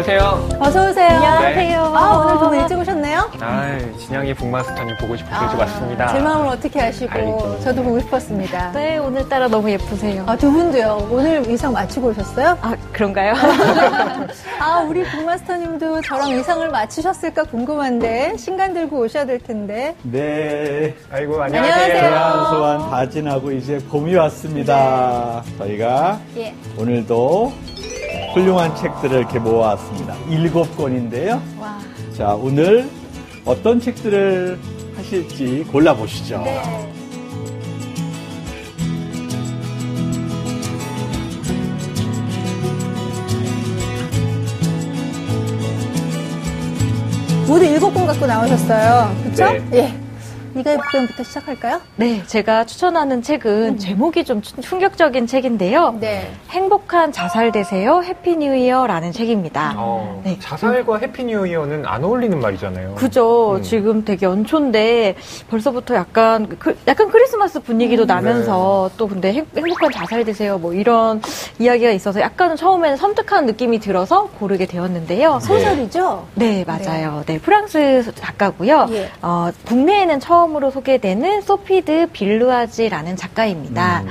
안녕하세요. 어서 오세요. 안녕하세요. 아, 오늘 너무 일찍 오셨네요? 아, 진양이 북마스터님 보고 싶어서 일찍 왔습니다. 제 마음을 어떻게 아시고 아이고. 저도 보고 싶었습니다. 네, 오늘따라 너무 예쁘세요. 아, 두 분도요. 오늘 의상 맞추고 오셨어요? 아, 그런가요? 아, 우리 북마스터님도 저랑 의상을 맞추셨을까 궁금한데 신간 들고 오셔야 될 텐데. 네. 아이고, 안녕하세요. 안녕하세요. 대한 소환 다 지나고 이제 봄이 왔습니다. 저희가 예. 오늘도 훌륭한 책들을 이렇게 모아왔습니다. 일곱 권인데요. 와. 자, 오늘 어떤 책들을 하실지 골라보시죠. 네. 모두 일곱 권 갖고 나오셨어요. 그쵸? 네. 예. 이가입변부터 시작할까요? 네, 제가 추천하는 책은 제목이 좀 충- 충격적인 책인데요. 네. 행복한 자살 되세요. Happy New Year라는 책입니다. 어, 네. 자살과 해피 뉴 이어는 안 어울리는 말이잖아요. 그죠. 음. 지금 되게 연초인데 벌써부터 약간 그- 약간 크리스마스 분위기도 나면서 또 근데 행, 행복한 자살 되세요. 뭐 이런 이야기가 있어서 약간 처음에는 섬뜩한 느낌이 들어서 고르게 되었는데요. 소설이죠? 네, 맞아요. 네, 프랑스 작가고요. 예. 어, 국내에는 처음 으로 소개되는 소피 드 빌누아지라는 작가입니다. 네,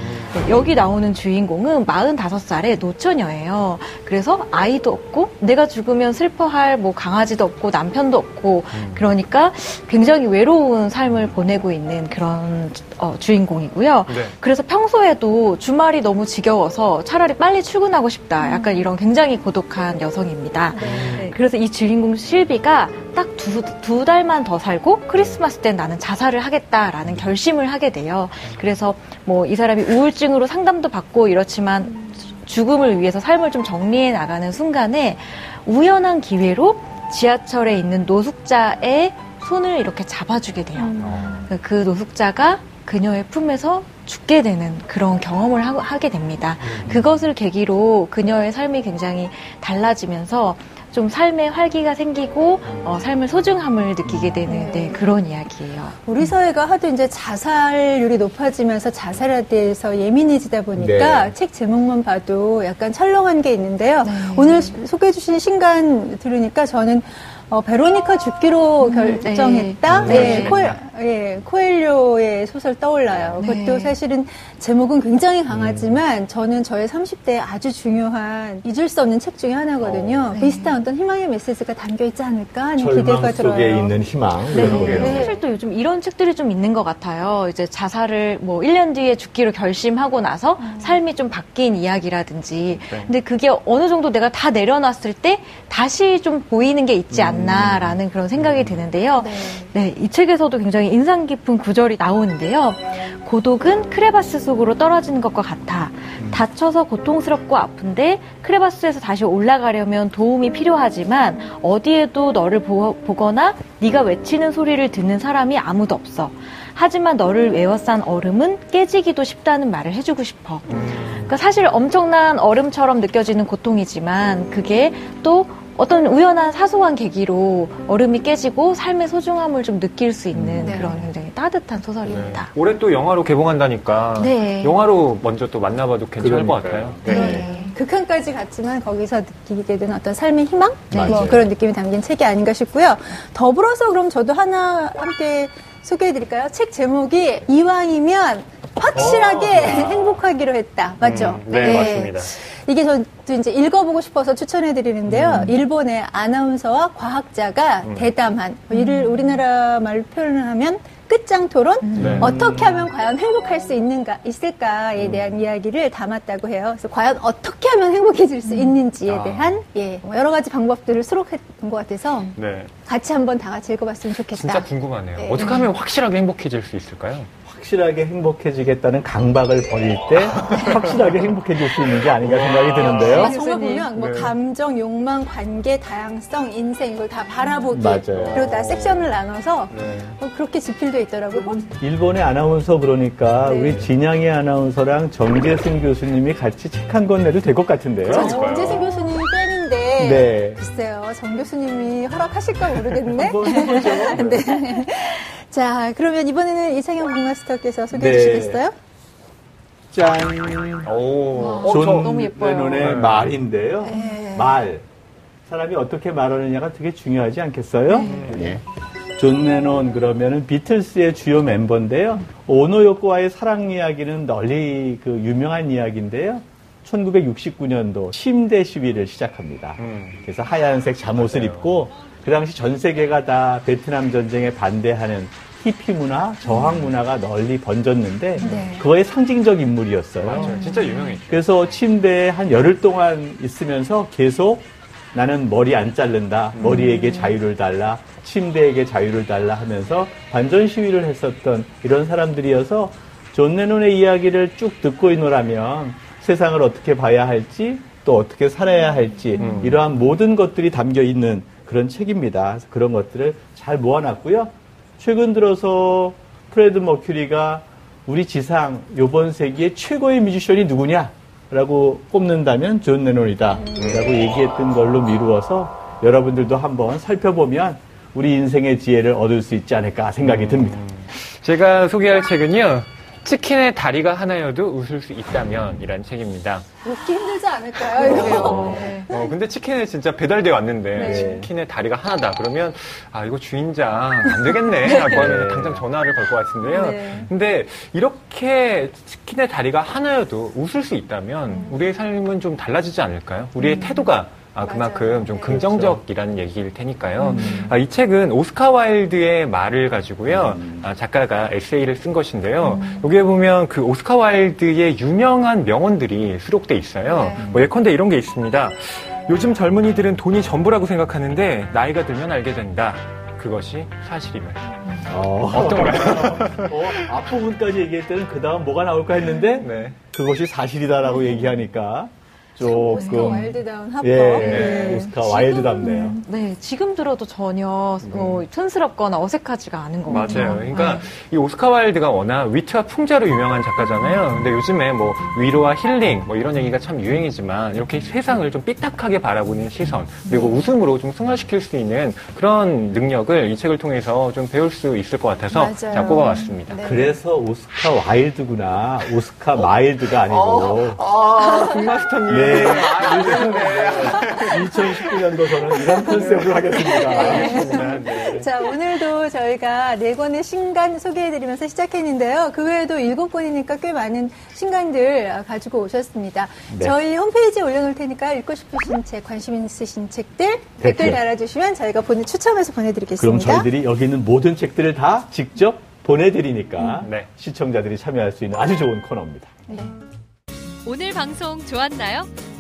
여기 나오는 주인공은 45살의 노처녀예요. 그래서 아이도 없고 내가 죽으면 슬퍼할 뭐 강아지도 없고 남편도 없고 그러니까 굉장히 외로운 삶을 보내고 있는 그런 어, 주인공이고요. 네. 그래서 평소에도 주말이 너무 지겨워서 차라리 빨리 출근하고 싶다. 약간 이런 굉장히 고독한 여성입니다. 네, 그래서 이 주인공 실비가 딱 두, 두 달만 더 살고 크리스마스 때 나는 자살을 하겠다라는 결심을 하게 돼요. 그래서 뭐 이 사람이 우울증 으로 상담도 받고 이렇지만 죽음을 위해서 삶을 좀 정리해 나가는 순간에 우연한 기회로 지하철에 있는 노숙자의 손을 이렇게 잡아주게 돼요. 어, 그- 그 노숙자가 그녀의 품에서 죽게 되는 그런 경험을 하, 하게 됩니다. 그것을 계기로 그녀의 삶이 굉장히 달라지면서 좀 삶의 활기가 생기고 어, 삶의 소중함을 느끼게 되는 네, 그런 이야기예요. 우리 사회가 하도 이제 자살률이 높아지면서 자살에 대해서 예민해지다 보니까 네. 책 제목만 봐도 약간 철렁한 게 있는데요. 네. 오늘 소개해 주신 신간 들으니까 저는 어, 베로니카 죽기로 결정했다. 네. 예, 네. 코엘, 예, 코엘료의 소설 떠올라요. 네. 그것도 사실은 제목은 굉장히 강하지만 저는 저의 30대에 아주 중요한 잊을 수 없는 책 중에 하나거든요. 네. 비슷한 어떤 희망의 메시지가 담겨 있지 않을까 하는 기대가 들어요. 속에 있는 희망. 네. 네. 사실 또 요즘 이런 책들이 좀 있는 것 같아요. 이제 자살을 뭐 1년 뒤에 죽기로 결심하고 나서 삶이 좀 바뀐 이야기라든지. 네. 근데 그게 어느 정도 내가 다 내려놨을 때 다시 좀 보이는 게 있지 않나라는 그런 생각이 드는데요. 네. 네, 이 책에서도 굉장히 인상 깊은 구절이 나오는데요. 고독은 크레바스 속으로 떨어지는 것과 같아. 다쳐서 고통스럽고 아픈데 크레바스에서 다시 올라가려면 도움이 필요하지만 어디에도 너를 보, 보거나 네가 외치는 소리를 듣는 사람이 아무도 없어. 하지만 너를 외워싼 얼음은 깨지기도 쉽다는 말을 해주고 싶어. 그러니까 사실 엄청난 얼음처럼 느껴지는 고통이지만 그게 또 어떤 우연한 사소한 계기로 얼음이 깨지고 삶의 소중함을 좀 느낄 수 있는 네. 그런 굉장히 따뜻한 소설입니다. 올해 또 영화로 개봉한다니까 네. 영화로 먼저 또 만나봐도 괜찮을 것 그러니까요. 같아요. 네. 극한까지 갔지만 거기서 느끼게 되는 어떤 삶의 희망? 뭐 맞아요. 그런 느낌이 담긴 책이 아닌가 싶고요. 더불어서 그럼 저도 하나 함께 소개해 드릴까요? 책 제목이 이왕이면 확실하게 행복하기로 했다. 맞죠? 음, 네, 맞습니다. 이게 저도 이제 읽어보고 싶어서 추천해 드리는데요. 음. 일본의 아나운서와 과학자가 대담한, 뭐 이를 우리나라 말로 표현을 하면 끝장 토론? 네. 어떻게 하면 과연 행복할 수 있는가, 있을까에 대한 이야기를 담았다고 해요. 그래서 과연 어떻게 하면 행복해질 수 있는지에 아. 대한, 예, 뭐 여러 가지 방법들을 수록했던 것 같아서 네. 같이 한번 다 같이 읽어봤으면 좋겠다. 진짜 궁금하네요. 네. 어떻게 하면 확실하게 행복해질 수 있을까요? 확실하게 행복해지겠다는 강박을 버릴 때 확실하게 행복해질 수 있는 게 아닌가 생각이 드는데요. 아, 정말 보면 뭐 네. 감정, 욕망, 관계, 다양성, 인생 이걸 다 바라보기 맞아요. 그리고 다 섹션을 나눠서 네. 어, 그렇게 집필돼 있더라고요. 일본의 아나운서 그러니까 네. 우리 진양이 아나운서랑 정재승 교수님이 같이 책 한 권 내도 될 것 같은데요. 정재승 교수님 팬인데 네. 글쎄요 정 교수님이 허락하실까 모르겠네. 네. 자 그러면 이번에는 이상형 book master께서 소개해 네. 주시겠어요? 짠. 오, 존 너무 예뻐요. 레논의 네. 말인데요. 네. 말. 사람이 어떻게 말하느냐가 되게 중요하지 않겠어요? 예. 존 레논 그러면은 비틀스의 주요 멤버인데요. 오노 요코와의 사랑 이야기는 널리 그 유명한 이야기인데요. 1969년도 침대 시위를 시작합니다. 음. 그래서 하얀색 잠옷을 맞아요. 입고 그 당시 전 세계가 다 베트남 전쟁에 반대하는 히피 문화, 저항 문화가 널리 번졌는데 네. 그거의 상징적 인물이었어요. 맞아요. 진짜 유명했죠. 그래서 침대에 한 열흘 동안 있으면서 계속 나는 머리 안 자른다. 머리에게 자유를 달라. 침대에게 자유를 달라 하면서 반전 시위를 했었던 이런 사람들이어서 존 레논의 이야기를 쭉 듣고 있노라면 세상을 어떻게 봐야 할지 또 어떻게 살아야 할지 음. 이러한 모든 것들이 담겨 있는 그런 책입니다. 그래서 그런 것들을 잘 모아놨고요. 최근 들어서 프레드 머큐리가 우리 지상 요번 세기의 최고의 뮤지션이 누구냐? 라고 꼽는다면 존 레논이다. 라고 얘기했던 걸로 미루어서 여러분들도 한번 살펴보면 우리 인생의 지혜를 얻을 수 있지 않을까 생각이 듭니다. 제가 소개할 책은요. 치킨의 다리가 하나여도 웃을 수 있다면 이란 책입니다. 웃기 힘들지 않을까요, 이거? 네. 어, 근데 치킨에 진짜 배달돼 왔는데 네. 치킨의 다리가 하나다. 그러면 아 이거 주인장 안 되겠네. 라고 하면 당장 전화를 걸 것 같은데요. 네. 근데 이렇게 치킨의 다리가 하나여도 웃을 수 있다면 우리의 삶은 좀 달라지지 않을까요? 우리의 태도가 아, 그만큼. 좀 네. 긍정적이라는 얘기일 테니까요. 아, 이 책은 오스카 와일드의 말을 가지고요. 아, 작가가 에세이를 쓴 것인데요. 여기에 보면 그 오스카 와일드의 유명한 명언들이 수록돼 있어요. 네. 뭐 예컨대 이런 게 있습니다. 요즘 젊은이들은 돈이 전부라고 생각하는데 나이가 들면 알게 된다. 그것이 사실임을. 어, 어떤가요? 어, 앞부분까지 때는 그 다음 뭐가 나올까 했는데 네. 그것이 사실이다라고 얘기하니까 오스카 조금 와일드다운 화법. 예, 네. 오스카 와일드답네요. 네, 지금 들어도 전혀 어, 촌스럽거나 어색하지가 않은 것 같아요. 맞아요. 그러니까 네. 이 오스카 와일드가 워낙 위트와 풍자로 유명한 작가잖아요. 근데 요즘에 뭐 위로와 힐링 뭐 이런 얘기가 참 유행이지만 이렇게 세상을 좀 삐딱하게 바라보는 시선 그리고 웃음으로 좀 승화시킬 수 있는 그런 능력을 이 책을 통해서 좀 배울 수 있을 것 같아서 맞아요. 제가 꼽아봤습니다. 네. 그래서 오스카 와일드구나. 오스카 마일드가 아니고. 아, 빅마스터님. 네. 아, 늦었네. 2019년도 저는 이런 컨셉으로 하겠습니다. 알겠습니다. 네. 자, 오늘도 저희가 네 권의 신간 소개해드리면서 시작했는데요. 그 외에도 일곱 권이니까 꽤 많은 신간들 가지고 오셨습니다. 네. 저희 홈페이지에 올려놓을 테니까 읽고 싶으신 책, 관심 있으신 책들 댓글 댓글. 달아주시면 저희가 보내, 추첨해서 그럼 보내드리겠습니다. 저희들이 여기 있는 모든 책들을 다 직접 보내드리니까 네. 시청자들이 참여할 수 있는 아주 좋은 코너입니다. 오늘 방송 좋았나요?